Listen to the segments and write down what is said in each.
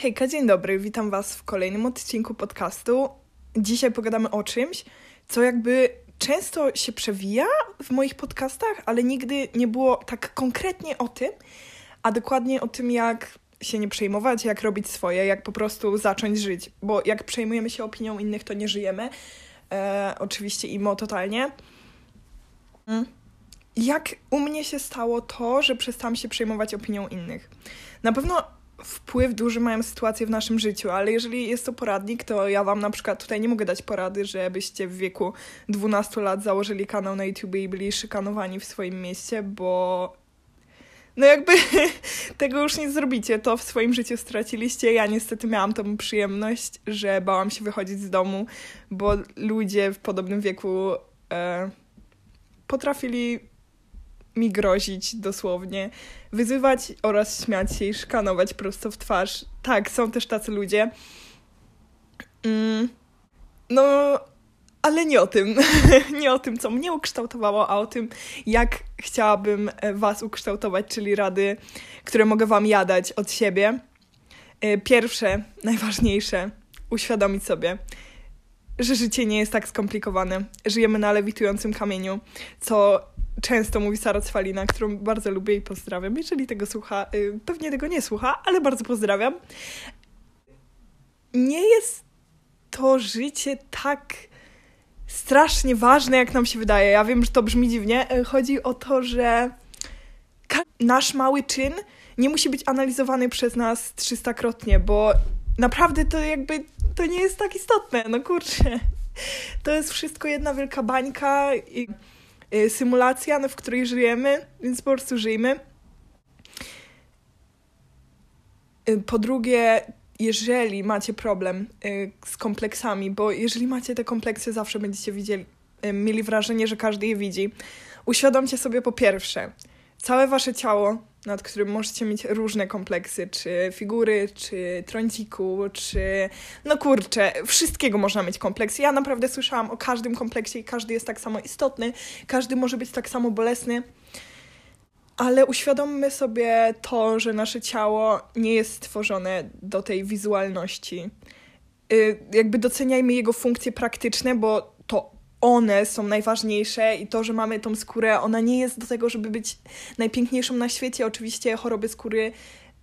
Hejka, dzień dobry, witam Was w kolejnym odcinku podcastu. Dzisiaj pogadamy o czymś, co jakby często się przewija w moich podcastach, ale nigdy nie było tak konkretnie o tym, a dokładnie o tym, jak się nie przejmować, jak robić swoje, jak po prostu zacząć żyć. Bo jak przejmujemy się opinią innych, to nie żyjemy. E, oczywiście imo totalnie. Mm. Jak u mnie się stało to, że przestałam się przejmować opinią innych? Na pewno wpływ duży mają sytuacje w naszym życiu, ale jeżeli jest to poradnik, to ja wam na przykład tutaj nie mogę dać porady, żebyście w wieku 12 lat założyli kanał na YouTube i byli szykanowani w swoim mieście, bo no jakby tego już nie zrobicie, to w swoim życiu straciliście. Ja niestety miałam tą przyjemność, że bałam się wychodzić z domu, bo ludzie w podobnym wieku e, potrafili mi grozić dosłownie, wyzywać oraz śmiać się i szkanować prosto w twarz. Tak, są też tacy ludzie. Mm, no, ale nie o tym. nie o tym, co mnie ukształtowało, a o tym, jak chciałabym e, Was ukształtować, czyli rady, które mogę Wam jadać od siebie. E, pierwsze, najważniejsze, uświadomić sobie, że życie nie jest tak skomplikowane. Żyjemy na lewitującym kamieniu, co często mówi Sara Cwalina, którą bardzo lubię i pozdrawiam. Jeżeli tego słucha, y, pewnie tego nie słucha, ale bardzo pozdrawiam. Nie jest to życie tak strasznie ważne, jak nam się wydaje. Ja wiem, że to brzmi dziwnie. Y, chodzi o to, że nasz mały czyn nie musi być analizowany przez nas trzystakrotnie, bo naprawdę to jakby to nie jest tak istotne. No kurczę. To jest wszystko jedna wielka bańka i symulacja, no, w której żyjemy, więc po prostu żyjmy. Y, po drugie, jeżeli macie problem y, z kompleksami, bo jeżeli macie te kompleksy, zawsze będziecie widzieli, mieli wrażenie, że każdy je widzi. Uświadomcie sobie po pierwsze, całe wasze ciało nad którym możecie mieć różne kompleksy, czy figury, czy trąciku, czy no kurczę, wszystkiego można mieć kompleksy. Ja naprawdę słyszałam o każdym kompleksie i każdy jest tak samo istotny, każdy może być tak samo bolesny. Ale uświadommy sobie to, że nasze ciało nie jest stworzone do tej wizualności. Yy, jakby doceniajmy jego funkcje praktyczne, bo one są najważniejsze i to, że mamy tą skórę, ona nie jest do tego, żeby być najpiękniejszą na świecie. Oczywiście choroby skóry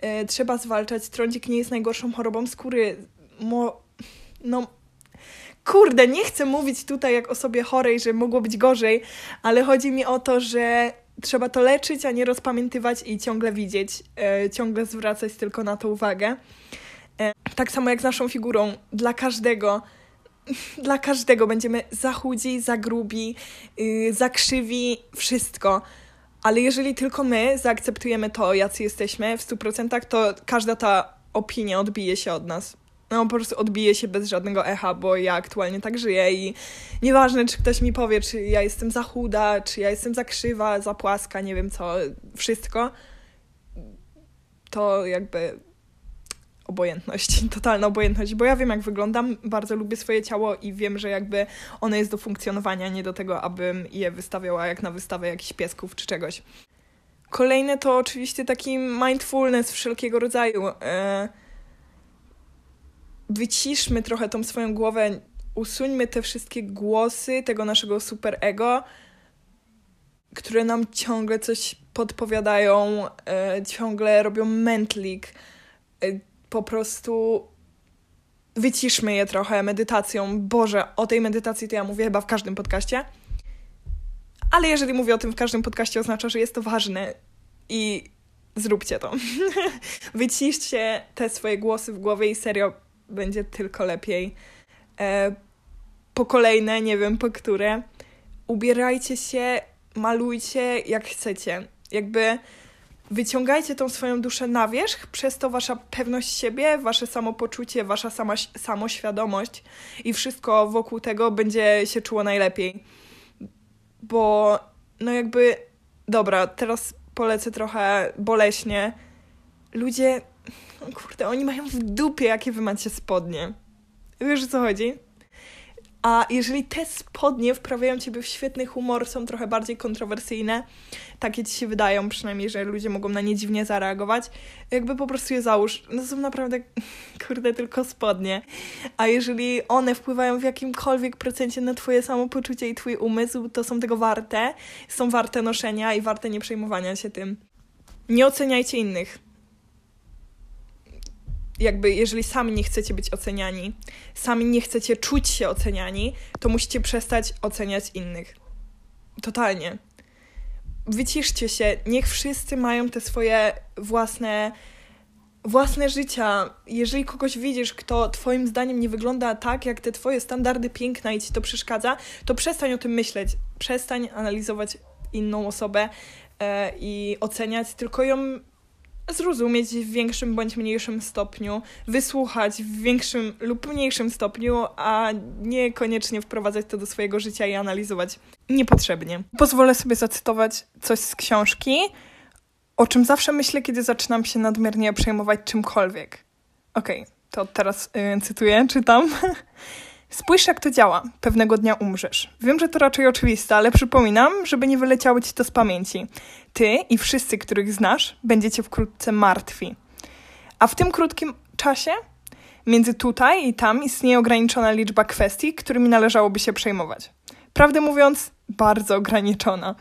e, trzeba zwalczać. Trądzik nie jest najgorszą chorobą skóry. Mo, no, kurde, nie chcę mówić tutaj jak osobie chorej, że mogło być gorzej, ale chodzi mi o to, że trzeba to leczyć, a nie rozpamiętywać i ciągle widzieć, e, ciągle zwracać tylko na to uwagę. E, tak samo jak z naszą figurą. Dla każdego dla każdego będziemy za chudzi, za grubi, yy, za krzywi, wszystko. Ale jeżeli tylko my zaakceptujemy to, jacy jesteśmy w 100%, to każda ta opinia odbije się od nas. No po prostu odbije się bez żadnego echa, bo ja aktualnie tak żyję i nieważne, czy ktoś mi powie, czy ja jestem za chuda, czy ja jestem za krzywa, za płaska, nie wiem co, wszystko, to jakby obojętność, totalna obojętność, bo ja wiem, jak wyglądam, bardzo lubię swoje ciało i wiem, że jakby ono jest do funkcjonowania, nie do tego, abym je wystawiała jak na wystawę jakichś piesków czy czegoś. Kolejne to oczywiście taki mindfulness wszelkiego rodzaju. E, wyciszmy trochę tą swoją głowę, usuńmy te wszystkie głosy tego naszego super ego, które nam ciągle coś podpowiadają, e, ciągle robią mętlik e, po prostu wyciszmy je trochę medytacją. Boże, o tej medytacji to ja mówię chyba w każdym podcaście. Ale jeżeli mówię o tym w każdym podcaście, oznacza, że jest to ważne i zróbcie to. Wyciszcie te swoje głosy w głowie i serio będzie tylko lepiej. E, po kolejne, nie wiem po które, ubierajcie się, malujcie jak chcecie. Jakby wyciągajcie tą swoją duszę na wierzch, przez to wasza pewność siebie, wasze samopoczucie, wasza sama, samoświadomość i wszystko wokół tego będzie się czuło najlepiej. Bo no jakby, dobra, teraz polecę trochę boleśnie. Ludzie, no kurde, oni mają w dupie, jakie wy macie spodnie. Wiesz o co chodzi? A jeżeli te spodnie wprawiają ciebie w świetny humor, są trochę bardziej kontrowersyjne, takie ci się wydają, przynajmniej, że ludzie mogą na nie dziwnie zareagować, jakby po prostu je załóż. No są naprawdę, kurde, tylko spodnie. A jeżeli one wpływają w jakimkolwiek procencie na twoje samopoczucie i twój umysł, to są tego warte, są warte noszenia i warte nie przejmowania się tym. Nie oceniajcie innych jakby jeżeli sami nie chcecie być oceniani, sami nie chcecie czuć się oceniani, to musicie przestać oceniać innych. Totalnie. Wyciszcie się, niech wszyscy mają te swoje własne własne życia. Jeżeli kogoś widzisz, kto twoim zdaniem nie wygląda tak, jak te twoje standardy piękna i ci to przeszkadza, to przestań o tym myśleć. Przestań analizować inną osobę e, i oceniać, tylko ją zrozumieć w większym bądź mniejszym stopniu, wysłuchać w większym lub mniejszym stopniu, a niekoniecznie wprowadzać to do swojego życia i analizować niepotrzebnie. Pozwolę sobie zacytować coś z książki, o czym zawsze myślę, kiedy zaczynam się nadmiernie przejmować czymkolwiek. Okej, okay, to teraz yy, cytuję, czytam. Spójrz, jak to działa. Pewnego dnia umrzesz. Wiem, że to raczej oczywiste, ale przypominam, żeby nie wyleciały ci to z pamięci. Ty i wszyscy, których znasz, będziecie wkrótce martwi. A w tym krótkim czasie, między tutaj i tam, istnieje ograniczona liczba kwestii, którymi należałoby się przejmować. Prawdę mówiąc, bardzo ograniczona.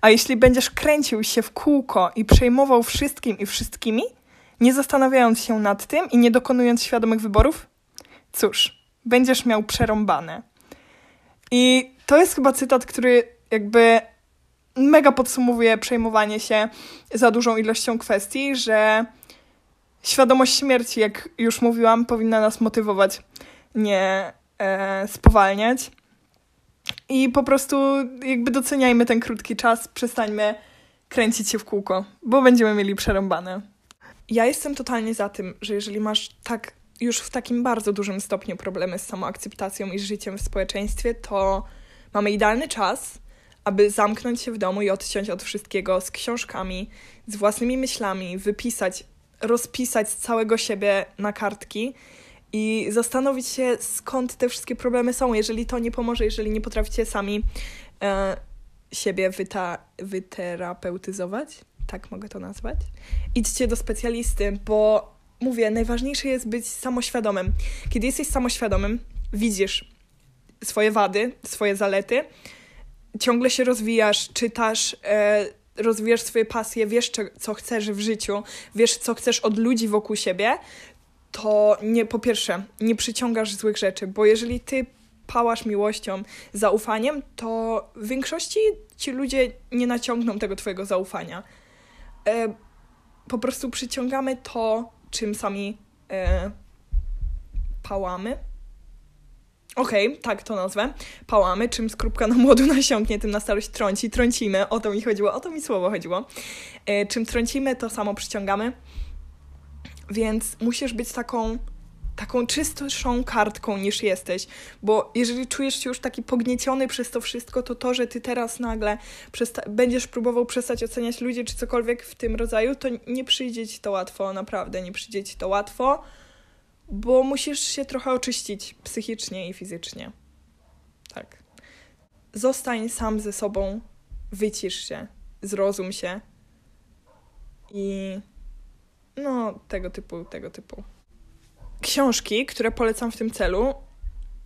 A jeśli będziesz kręcił się w kółko i przejmował wszystkim i wszystkimi, nie zastanawiając się nad tym i nie dokonując świadomych wyborów, cóż, będziesz miał przerąbane. I to jest chyba cytat, który jakby mega podsumowuje przejmowanie się za dużą ilością kwestii, że świadomość śmierci, jak już mówiłam, powinna nas motywować, nie e, spowalniać. I po prostu jakby doceniajmy ten krótki czas, przestańmy kręcić się w kółko, bo będziemy mieli przerąbane. Ja jestem totalnie za tym, że jeżeli masz tak już w takim bardzo dużym stopniu problemy z samoakceptacją i życiem w społeczeństwie, to mamy idealny czas, aby zamknąć się w domu i odciąć od wszystkiego z książkami, z własnymi myślami, wypisać, rozpisać całego siebie na kartki i zastanowić się, skąd te wszystkie problemy są. Jeżeli to nie pomoże, jeżeli nie potraficie sami e, siebie wyta, wyterapeutyzować, tak mogę to nazwać, idźcie do specjalisty, bo mówię, najważniejsze jest być samoświadomym. Kiedy jesteś samoświadomym, widzisz swoje wady, swoje zalety, ciągle się rozwijasz, czytasz, e, rozwijasz swoje pasje, wiesz, co chcesz w życiu, wiesz, co chcesz od ludzi wokół siebie, to nie, po pierwsze, nie przyciągasz złych rzeczy, bo jeżeli ty pałasz miłością, zaufaniem, to w większości ci ludzie nie naciągną tego twojego zaufania. E, po prostu przyciągamy to, czym sami e, pałamy. Okej, okay, tak to nazwę. Pałamy, czym skrupka na młodu nasiąknie, tym na starość trąci. Trącimy, o to mi chodziło, o to mi słowo chodziło. E, czym trącimy, to samo przyciągamy. Więc musisz być taką taką czystszą kartką niż jesteś, bo jeżeli czujesz się już taki pognieciony przez to wszystko, to to, że ty teraz nagle będziesz próbował przestać oceniać ludzi czy cokolwiek w tym rodzaju, to nie przyjdzie ci to łatwo, naprawdę nie przyjdzie ci to łatwo, bo musisz się trochę oczyścić psychicznie i fizycznie. Tak. Zostań sam ze sobą, wycisz się, zrozum się i no, tego typu, tego typu książki, które polecam w tym celu,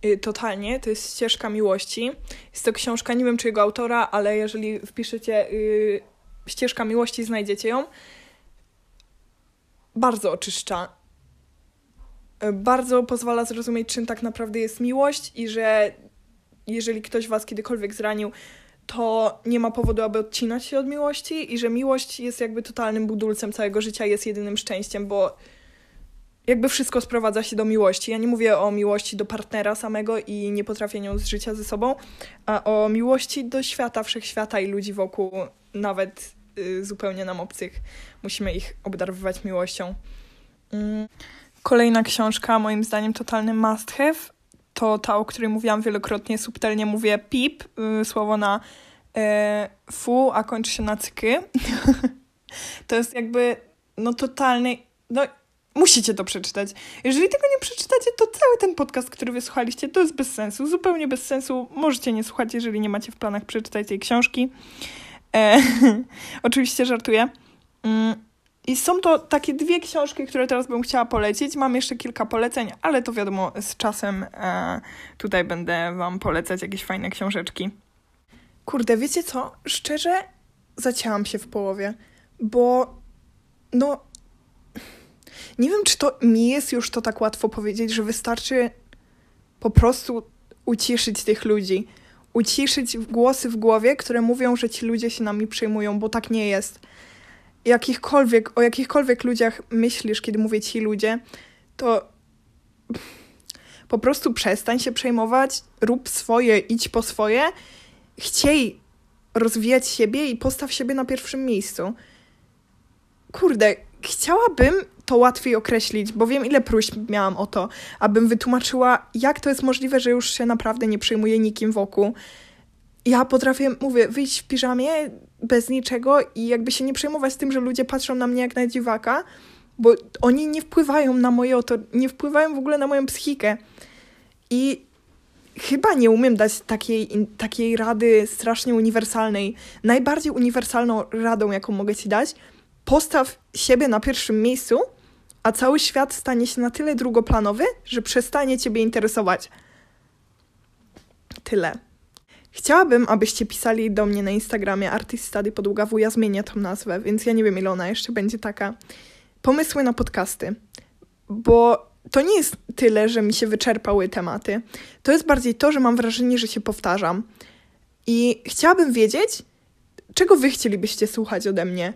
y, totalnie, to jest Ścieżka Miłości. Jest to książka, nie wiem czy jego autora, ale jeżeli wpiszecie y, Ścieżka Miłości, znajdziecie ją. Bardzo oczyszcza. Y, bardzo pozwala zrozumieć, czym tak naprawdę jest miłość i że jeżeli ktoś was kiedykolwiek zranił, to nie ma powodu, aby odcinać się od miłości i że miłość jest jakby totalnym budulcem całego życia, jest jedynym szczęściem, bo jakby wszystko sprowadza się do miłości. Ja nie mówię o miłości do partnera samego i niepotrafieniu z życia ze sobą, a o miłości do świata, wszechświata i ludzi wokół, nawet y, zupełnie nam obcych. Musimy ich obdarowywać miłością. Mm. Kolejna książka, moim zdaniem totalny must have, to ta, o której mówiłam wielokrotnie, subtelnie mówię pip, y, słowo na y, fu, a kończy się na cyky. to jest jakby no totalny, no musicie to przeczytać. Jeżeli tego nie przeczytacie, to cały ten podcast, który wysłuchaliście, to jest bez sensu. Zupełnie bez sensu. Możecie nie słuchać, jeżeli nie macie w planach przeczytać tej książki. E, oczywiście żartuję. Mm, I są to takie dwie książki, które teraz bym chciała polecić. Mam jeszcze kilka poleceń, ale to wiadomo, z czasem e, tutaj będę Wam polecać jakieś fajne książeczki. Kurde, wiecie co? Szczerze, zacięłam się w połowie, bo no. Nie wiem, czy to mi jest już to tak łatwo powiedzieć, że wystarczy po prostu uciszyć tych ludzi. Uciszyć głosy w głowie, które mówią, że ci ludzie się nami przejmują, bo tak nie jest. Jakichkolwiek, o jakichkolwiek ludziach myślisz, kiedy mówię ci ludzie, to po prostu przestań się przejmować, rób swoje, idź po swoje chciej rozwijać siebie i postaw siebie na pierwszym miejscu. Kurde, chciałabym to łatwiej określić, bo wiem, ile próśb miałam o to, abym wytłumaczyła, jak to jest możliwe, że już się naprawdę nie przejmuję nikim wokół. Ja potrafię, mówię, wyjść w piżamie bez niczego i jakby się nie przejmować tym, że ludzie patrzą na mnie jak na dziwaka, bo oni nie wpływają na moje oto, nie wpływają w ogóle na moją psychikę. I chyba nie umiem dać takiej, takiej rady strasznie uniwersalnej. Najbardziej uniwersalną radą, jaką mogę ci dać, postaw siebie na pierwszym miejscu, a cały świat stanie się na tyle drugoplanowy, że przestanie ciebie interesować. Tyle. Chciałabym, abyście pisali do mnie na Instagramie Artist Study podługa wuja, zmienię tą nazwę, więc ja nie wiem, ile ona jeszcze będzie taka. Pomysły na podcasty. Bo to nie jest tyle, że mi się wyczerpały tematy. To jest bardziej to, że mam wrażenie, że się powtarzam. I chciałabym wiedzieć, czego wy chcielibyście słuchać ode mnie.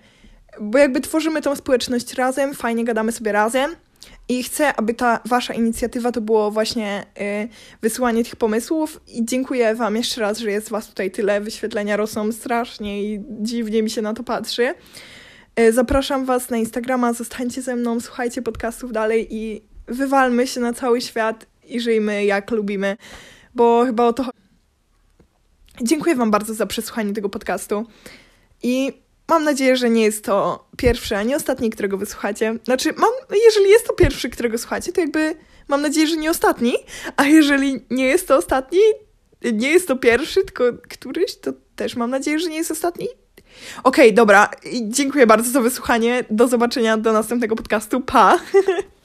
Bo jakby tworzymy tą społeczność razem, fajnie gadamy sobie razem. I chcę, aby ta wasza inicjatywa to było właśnie y, wysyłanie tych pomysłów. I dziękuję wam jeszcze raz, że jest was tutaj tyle. Wyświetlenia rosną strasznie i dziwnie mi się na to patrzy. Y, zapraszam was na Instagrama, zostańcie ze mną, słuchajcie podcastów dalej i wywalmy się na cały świat i żyjmy jak lubimy, bo chyba o to chodzi. Dziękuję Wam bardzo za przesłuchanie tego podcastu i mam nadzieję, że nie jest to pierwszy ani ostatni, którego wysłuchacie. Znaczy, mam, jeżeli jest to pierwszy, którego słuchacie, to jakby mam nadzieję, że nie ostatni, a jeżeli nie jest to ostatni, nie jest to pierwszy, tylko któryś, to też mam nadzieję, że nie jest ostatni. Okej, okay, dobra. Dziękuję bardzo za wysłuchanie. Do zobaczenia do następnego podcastu. Pa!